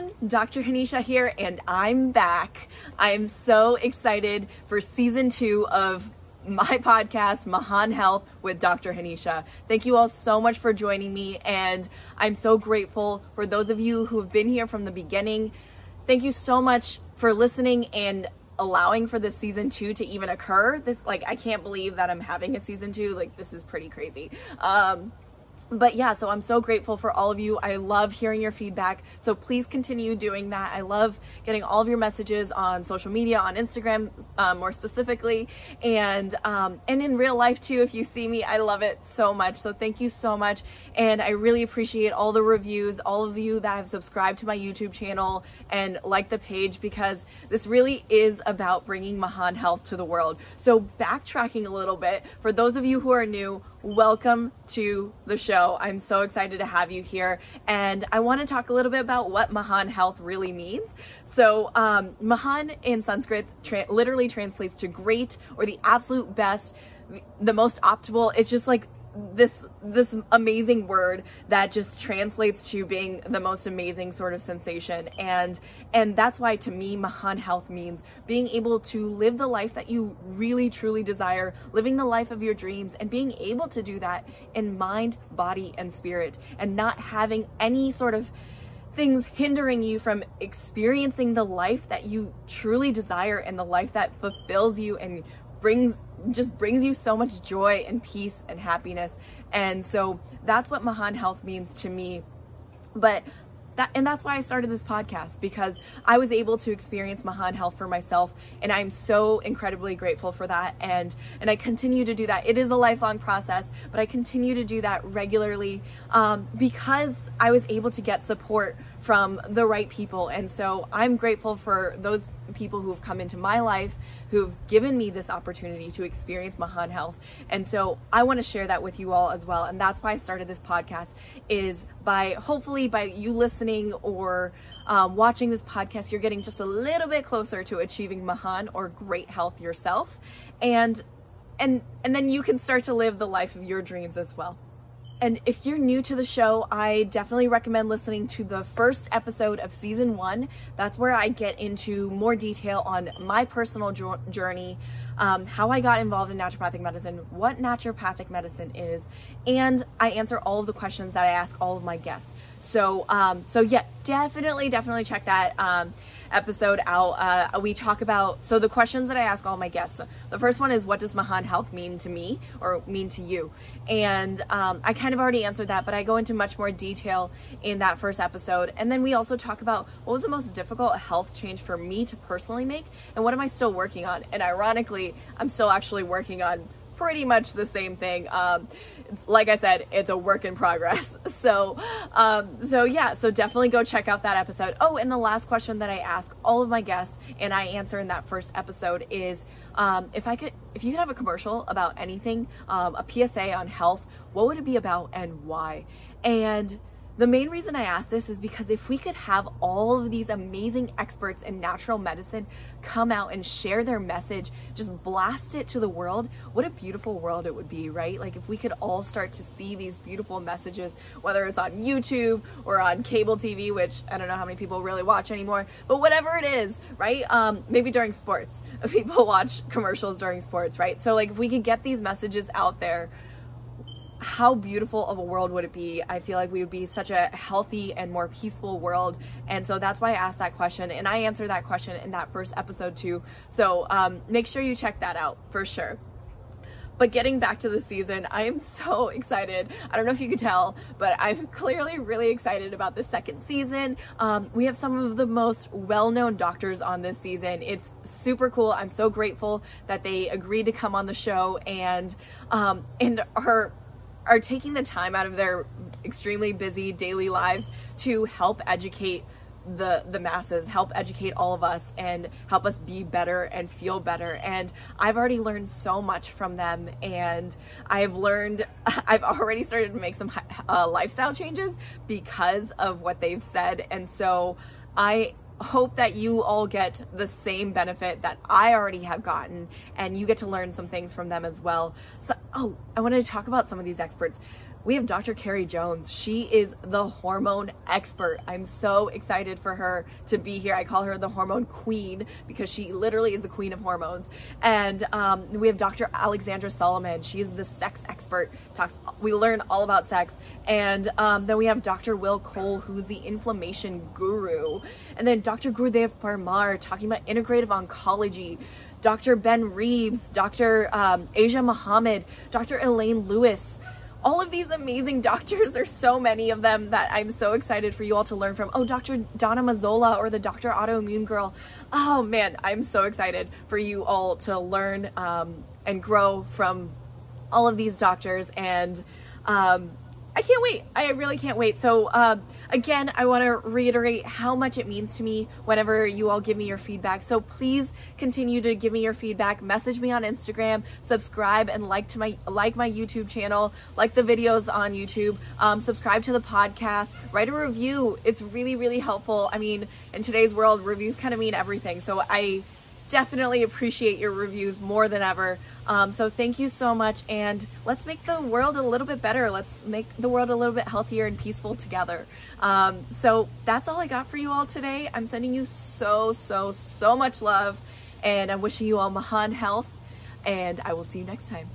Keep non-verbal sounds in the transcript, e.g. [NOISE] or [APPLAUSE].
everyone, Dr. Hanisha here, and I'm back. I am so excited for season two of my [LAUGHS] podcast, Mahan Health with Dr. Hanisha. Thank you all so much for joining me, and I'm so grateful for those of you who have been here from the beginning. Thank you so much for listening and allowing for this season two to even occur. This, like, I can't believe that I'm having a season two. Like, this is pretty crazy. Um, but yeah, so I'm so grateful for all of you. I love hearing your feedback. So please continue doing that. I love getting all of your messages on social media, on Instagram um, more specifically, and um, and in real life too. If you see me, I love it so much. So thank you so much, and I really appreciate all the reviews, all of you that have subscribed to my YouTube channel and like the page because this really is about bringing Mahan Health to the world. So backtracking a little bit for those of you who are new welcome to the show. I'm so excited to have you here. And I want to talk a little bit about what Mahan Health really means. So, um, Mahan in Sanskrit tra- literally translates to great or the absolute best, the most optimal. It's just like this this amazing word that just translates to being the most amazing sort of sensation and and that's why to me mahan health means being able to live the life that you really truly desire living the life of your dreams and being able to do that in mind body and spirit and not having any sort of things hindering you from experiencing the life that you truly desire and the life that fulfills you and brings just brings you so much joy and peace and happiness. And so that's what Mahan Health means to me. But that, and that's why I started this podcast because I was able to experience Mahan Health for myself, and I'm so incredibly grateful for that. And and I continue to do that. It is a lifelong process, but I continue to do that regularly um, because I was able to get support from the right people. And so I'm grateful for those people who have come into my life who've given me this opportunity to experience Mahan Health. And so I want to share that with you all as well. And that's why I started this podcast is by hopefully by you listening or um, watching this podcast, you're getting just a little bit closer to achieving Mahan or great health yourself. And and and then you can start to live the life of your dreams as well. And if you're new to the show, I definitely recommend listening to the first episode of season one. That's where I get into more detail on my personal journey, um, how I got involved in naturopathic medicine, what naturopathic medicine is, and I answer all of the questions that I ask all of my guests. So, um, so yeah, definitely, definitely check that. Um, episode out, uh, we talk about so the questions that I ask all my guests. The first one is, what does Mahan Health mean to me or mean to you? And um, I kind of already answered that, but I go into much more detail in that first episode. And then we also talk about what was the most difficult health change for me to personally make, and what am I still working on? And ironically, I'm still actually working on pretty much the same thing. Um, like I said, it's a work in progress. [LAUGHS] So, um, so yeah, so definitely go check out that episode. Oh, and the last question that I ask all of my guests and I answer in that first episode is, um, if I could, if you could have a commercial about anything, um, a PSA on health, what would it be about and why? And the main reason I ask this is because if we could have all of these amazing experts in natural medicine come out and share their message, just blast it to the world, what a beautiful world it would be, right? Like if we could all start to see these beautiful messages, whether it's on YouTube or on cable TV, which I don't know how many people really watch anymore, but whatever it is, right? Um, maybe during sports, [LAUGHS] people watch commercials during sports, right? So like if we could get these messages out there, how beautiful of a world would it be? I feel like we would be such a healthy and more peaceful world. And so that's why I asked that question. And I answered that question in that first episode too. So um, make sure you check that out for sure. But getting back to the season, I am so [LAUGHS] excited. I don't know if you could tell, but I'm clearly really excited about the second season. Um, we have some of the most well known doctors on this season. It's super cool. I'm so grateful that they agreed to come on the show and um, and are are taking the time out of their extremely busy daily lives to help educate the the masses help educate all of us and help us be better and feel better and i've already learned so much from them and i've learned [LAUGHS] i've already started to make some uh, lifestyle changes because of what they've said and so i hope that you all get the same benefit that I already have gotten and you get to learn some things from them as well. So, oh, I wanted to talk about some of these experts. we have Dr. Carrie Jones. She is the hormone expert. I'm so excited for her to be here. I call her the hormone queen because she literally is the queen of hormones. And um, we have Dr. Alexandra Solomon. She is the sex expert. Talks. We learn all about sex. And um, then we have Dr. Will Cole, who's the inflammation guru. And then Dr. Gurdev Parmar talking about integrative oncology. Dr. Ben Reeves, Dr. Um, Asia Muhammad, Dr. Elaine Lewis all of these amazing [LAUGHS] doctors. There's so many of them that I'm so excited for you all to learn from. Oh, Dr. Donna Mazzola or the Dr. Autoimmune Girl. Oh man, I'm so excited for you all to learn um, and grow from all of these doctors. And um, I can't wait. I really can't wait. So, uh, Again, I want to reiterate how much it means to me whenever you all give me your feedback. So please continue to give me your feedback. Message me on Instagram, subscribe and like to my like my YouTube channel, like the videos on YouTube, um, subscribe to the podcast, write a review. It's really really helpful. I mean, in today's world, reviews kind of mean everything. So I definitely appreciate your reviews more than ever. Um, so thank you so much, and let's make the world a little bit better. Let's make the world a little bit healthier and peaceful together. Um, so that's all I got for you all today. I'm sending you so, so, so much love, and I'm wishing you all Mahan health, and I will see you next time.